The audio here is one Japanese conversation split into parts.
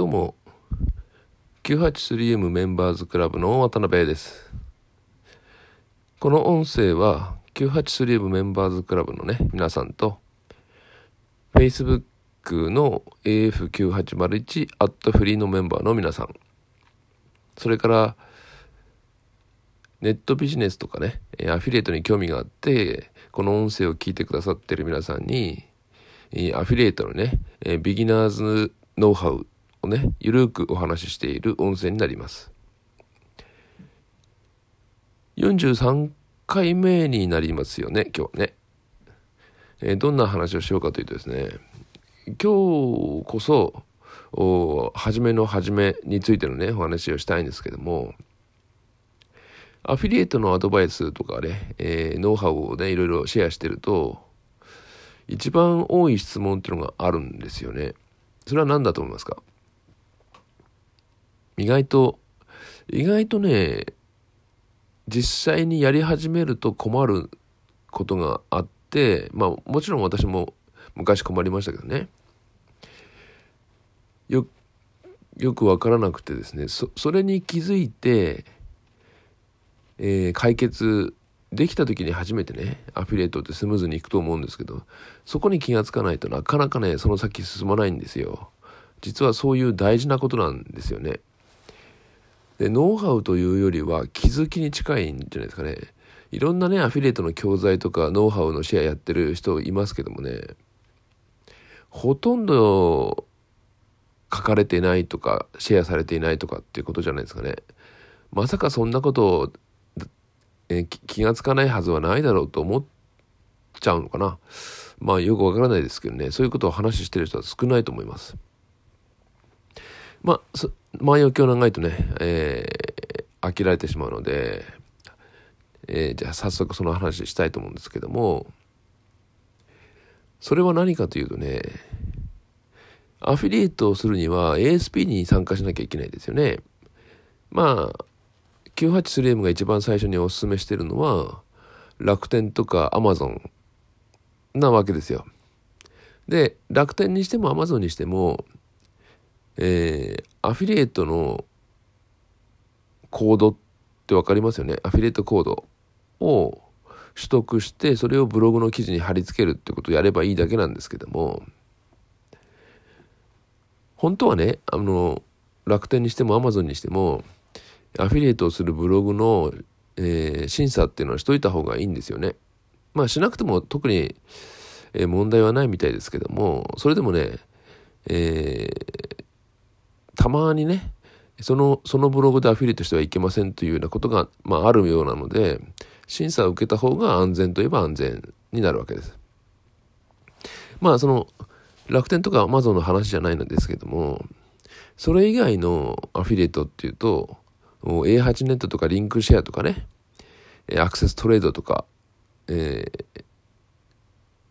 どうも。983M メンバーズクラブの渡辺です。この音声は 983M メンバーズクラブのね皆さんと Facebook の AF9801 アットフリーのメンバーの皆さん。それからネットビジネスとかねアフィリエイトに興味があってこの音声を聞いてくださってる皆さんにアフィリエイトのねビギナーズノウハウをね、ゆるくお話ししている音声になります。43回目になりますよね、今日ね。えー、どんな話をしようかというとですね、今日こそ、お初めの初めについてのね、お話をしたいんですけども、アフィリエイトのアドバイスとかね、えー、ノウハウをね、いろいろシェアしてると、一番多い質問っていうのがあるんですよね。それは何だと思いますか？意外と、意外とね、実際にやり始めると困ることがあって、まあもちろん私も昔困りましたけどね。よ、よくわからなくてですね、そ、それに気づいて、えー、解決できた時に初めてね、アフィリエイトってスムーズにいくと思うんですけど、そこに気がつかないとなかなかね、その先進まないんですよ。実はそういう大事なことなんですよね。で、ノウハウというよりは気づきに近いんじゃないですかね。いろんなね、アフィリエイトの教材とかノウハウのシェアやってる人いますけどもね、ほとんど書かれていないとか、シェアされていないとかっていうことじゃないですかね。まさかそんなことを、え気がつかないはずはないだろうと思っちゃうのかな。まあよくわからないですけどね、そういうことを話してる人は少ないと思います。まあ、前置きを長いとね、えー、飽きられてしまうので、えー、じゃあ早速その話したいと思うんですけども、それは何かというとね、アフィリエイトをするには ASP に参加しなきゃいけないですよね。まあ、983M が一番最初にお勧めしてるのは、楽天とか Amazon なわけですよ。で、楽天にしても Amazon にしても、えー、アフィリエイトのコードって分かりますよね？アフィリエイトコードを取得して、それをブログの記事に貼り付けるってことをやればいいだけなんですけども、本当はね、あの、楽天にしてもアマゾンにしても、アフィリエイトをするブログの、えー、審査っていうのはしといた方がいいんですよね。まあしなくても特に、えー、問題はないみたいですけども、それでもね、えー、たまにね、その、そのブログでアフィリエイトしてはいけませんというようなことが、まあ、あるようなので、審査を受けた方が安全といえば安全になるわけです。まあ、その、楽天とかアマゾンの話じゃないのですけども、それ以外のアフィリエイトっていうと、A8 ネットとかリンクシェアとかね、アクセストレードとか、えー、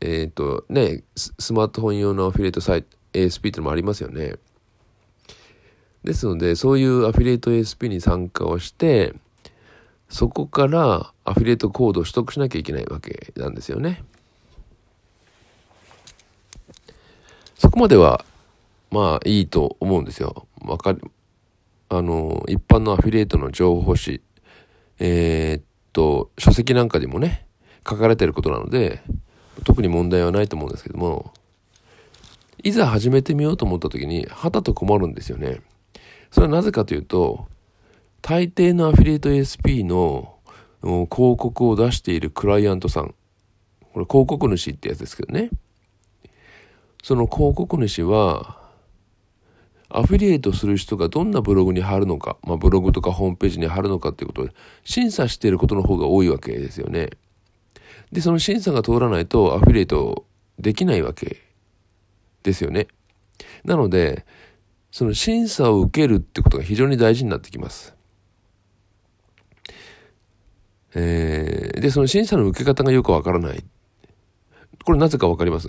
えー、とね、スマートフォン用のアフィリエイトサイト、ASP ってのもありますよね。ですので、そういうアフィリエイト ASP に参加をして、そこからアフィリエイトコードを取得しなきゃいけないわけなんですよね。そこまでは、まあいいと思うんですよ。わかる。あの、一般のアフィリエイトの情報誌、えー、っと、書籍なんかにもね、書かれてることなので、特に問題はないと思うんですけども、いざ始めてみようと思った時に、はたと困るんですよね。それはなぜかというと、大抵のアフィリエイト ASP の広告を出しているクライアントさん、これ広告主ってやつですけどね。その広告主は、アフィリエイトする人がどんなブログに貼るのか、まあ、ブログとかホームページに貼るのかっていうことを審査していることの方が多いわけですよね。で、その審査が通らないとアフィリエイトできないわけですよね。なので、その審査を受けるってことが非常に大事になってきます。えー、で、その審査の受け方がよくわからない。これなぜかわかります？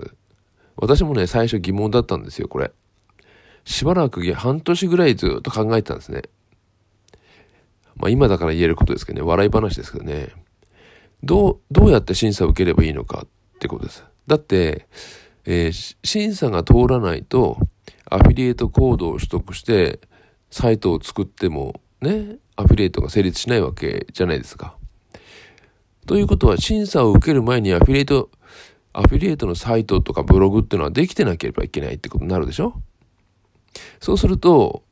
私もね、最初疑問だったんですよ、これ。しばらく半年ぐらいずっと考えてたんですね。まあ今だから言えることですけどね、笑い話ですけどね。どう、どうやって審査を受ければいいのかってことです。だって、えー、審査が通らないと、アフィリエイトコードを取得してサイトを作ってもね、アフィリエイトが成立しないわけじゃないですか。ということは審査を受ける前にアフィリエイト、アフィリエイトのサイトとかブログっていうのはできてなければいけないってことになるでしょそうすると、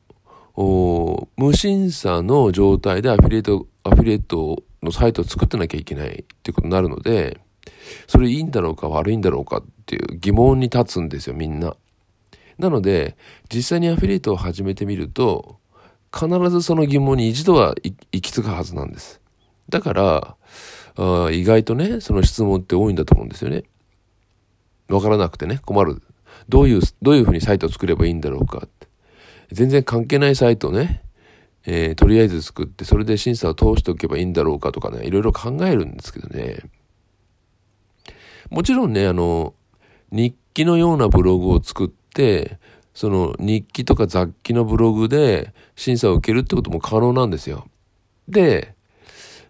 無審査の状態でアフィリエイト、アフィリエイトのサイトを作ってなきゃいけないってことになるので、それいいんだろうか悪いんだろうかっていう疑問に立つんですよ、みんな。なので、実際にアフィリエイトを始めてみると、必ずその疑問に一度は行き着くはずなんです。だから、意外とね、その質問って多いんだと思うんですよね。わからなくてね、困る。どういう、どういうふうにサイトを作ればいいんだろうかって。全然関係ないサイトをね、えー、とりあえず作って、それで審査を通しておけばいいんだろうかとかね、いろいろ考えるんですけどね。もちろんね、あの、日記のようなブログを作って、その日記とか雑記のブログで審査を受けるってことも可能なんですよ。で、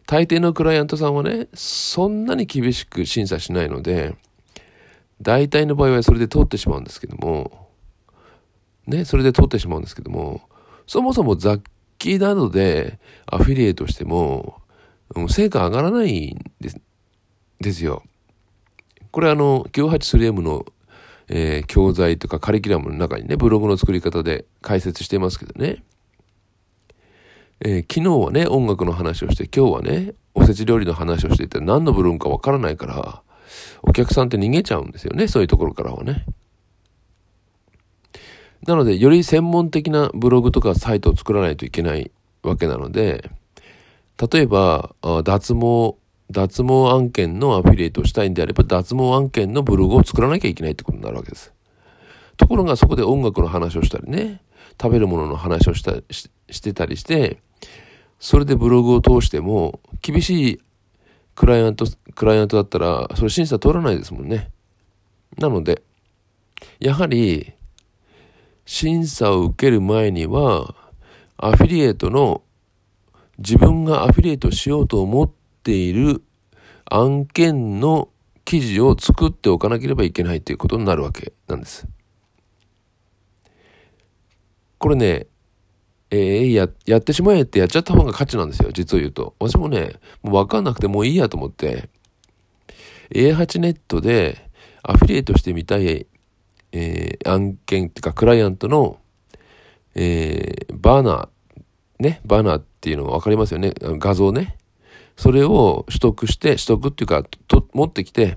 大抵のクライアントさんはね、そんなに厳しく審査しないので、大体の場合はそれで通ってしまうんですけども、ね、それで通ってしまうんですけども、そもそも雑記などでアフィリエイトしても、成果上がらないんです、ですよ。これあの、983M の、えー、教材とかカリキュラムの中にね、ブログの作り方で解説してますけどね。えー、昨日はね、音楽の話をして、今日はね、おせち料理の話をしていて、何のブログかわからないから、お客さんって逃げちゃうんですよね、そういうところからはね。なので、より専門的なブログとかサイトを作らないといけないわけなので、例えば、脱毛、脱毛案件のアフィリエイトをしたいんであれば、脱毛案件のブログを作らなきゃいけないってことになるわけです。ところがそこで音楽の話をしたりね、食べるものの話をしたししてたりして、それでブログを通しても、厳しいクライアント、クライアントだったら、それ審査通らないですもんね。なので、やはり、審査を受ける前には、アフィリエイトの、自分がアフィリエイトしようと思っている案件の記事を作っておかなければいけないということになるわけなんです。これね、えー、や、やってしまえってやっちゃった方が勝ちなんですよ、実を言うと。私もね、もうわかんなくてもういいやと思って、A8 ネットでアフィリエイトしてみたい、えー、案件っていうかクライアントの、えー、バナー、ね、バナーっていうのがわかりますよね、画像ね。それを取得して、取得っていうか、と持ってきて、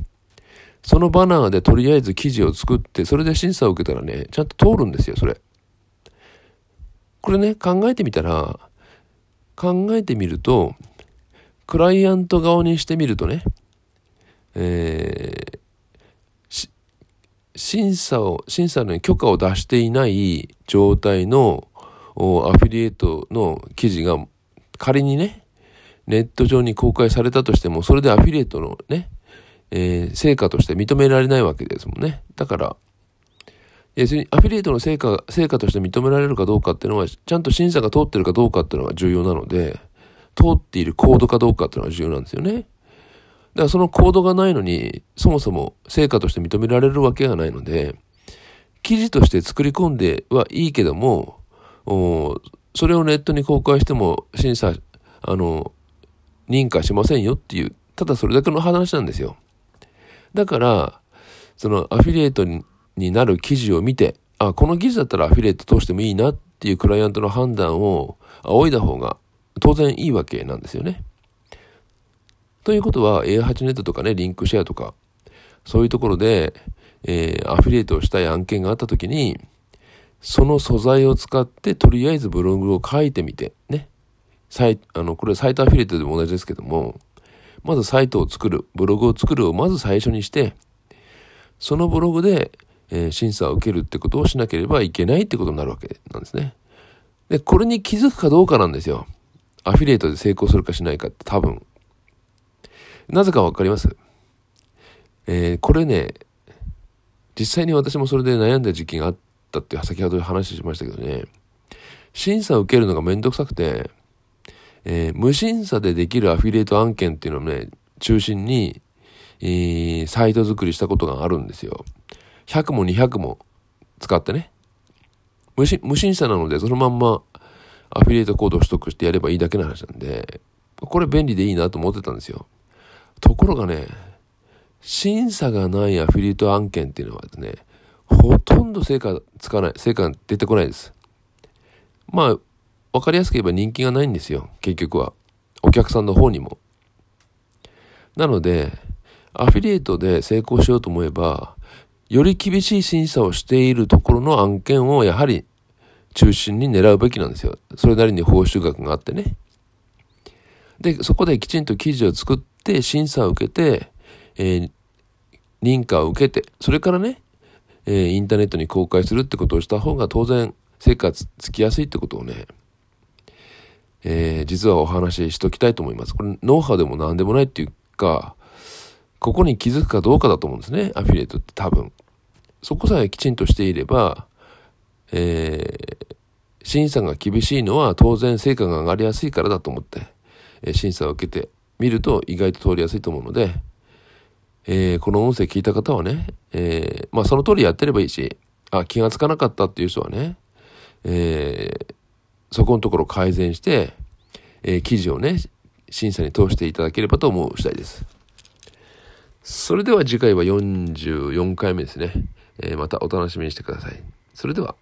そのバナーでとりあえず記事を作って、それで審査を受けたらね、ちゃんと通るんですよ、それ。これね、考えてみたら、考えてみると、クライアント側にしてみるとね、えー、審査を、審査の許可を出していない状態のアフィリエイトの記事が仮にね、ネット上に公開されたとしても、それでアフィリエイトのね、えー、成果として認められないわけですもんね。だから、要するにアフィリエイトの成果、成果として認められるかどうかっていうのは、ちゃんと審査が通ってるかどうかっていうのが重要なので、通っているコードかどうかっていうのが重要なんですよね。だからそのコードがないのに、そもそも成果として認められるわけがないので、記事として作り込んではいいけども、それをネットに公開しても審査、あの、認可しませんよっていう、ただそれだけの話なんですよ。だから、そのアフィリエイトになる記事を見て、あ、この記事だったらアフィリエイト通してもいいなっていうクライアントの判断を仰いだ方が当然いいわけなんですよね。ということは A8 ネットとかね、リンクシェアとか、そういうところで、えー、アフィリエイトをしたい案件があった時に、その素材を使ってとりあえずブログを書いてみて、ね。サイあの、これサイトアフィリエイトでも同じですけども、まずサイトを作る、ブログを作るをまず最初にして、そのブログでえー、審査を受けるってことをしなければいけないってことになるわけなんですね。で、これに気づくかどうかなんですよ。アフィリエイトで成功するかしないかって多分。なぜかわかります？えー、これね、実際に私もそれで悩んだ時期があったって先ほど話しましたけどね、審査を受けるのがめんどくさくて、えー、無審査でできるアフィリエイト案件っていうのをね、中心に、えー、サイト作りしたことがあるんですよ。100も200も使ってね。無審無審査なので、そのまんまアフィリエイトコードを取得してやればいいだけの話なんで、これ便利でいいなと思ってたんですよ。ところがね、審査がないアフィリエイト案件っていうのはですね、ほとんど成果つかない、成果出てこないです。まあ、わかりやすく言えば人気がないんですよ、結局は。お客さんの方にも。なので、アフィリエイトで成功しようと思えば、より厳しい審査をしているところの案件をやはり中心に狙うべきなんですよ。それなりに報酬額があってね。で、そこできちんと記事を作って審査を受けて、えー、認可を受けて、それからね、えー、インターネットに公開するってことをした方が当然生活つきやすいってことをね、えー、実はお話ししときたいと思います。これノウハウでも何でもないっていうか、ここに気づくかどうかだと思うんですね。アフィリエイトって多分。そこさえきちんとしていれば、えー、審査が厳しいのは当然成果が上がりやすいからだと思って、えー、審査を受けてみると意外と通りやすいと思うので、えー、この音声聞いた方はね、えー、まあその通りやってればいいし、あ、気がつかなかったっていう人はね、えー、そこのところ改善して、えー、記事をね、審査に通していただければと思う次第です。それでは次回は44回目ですね。えー、またお楽しみにしてください。それでは。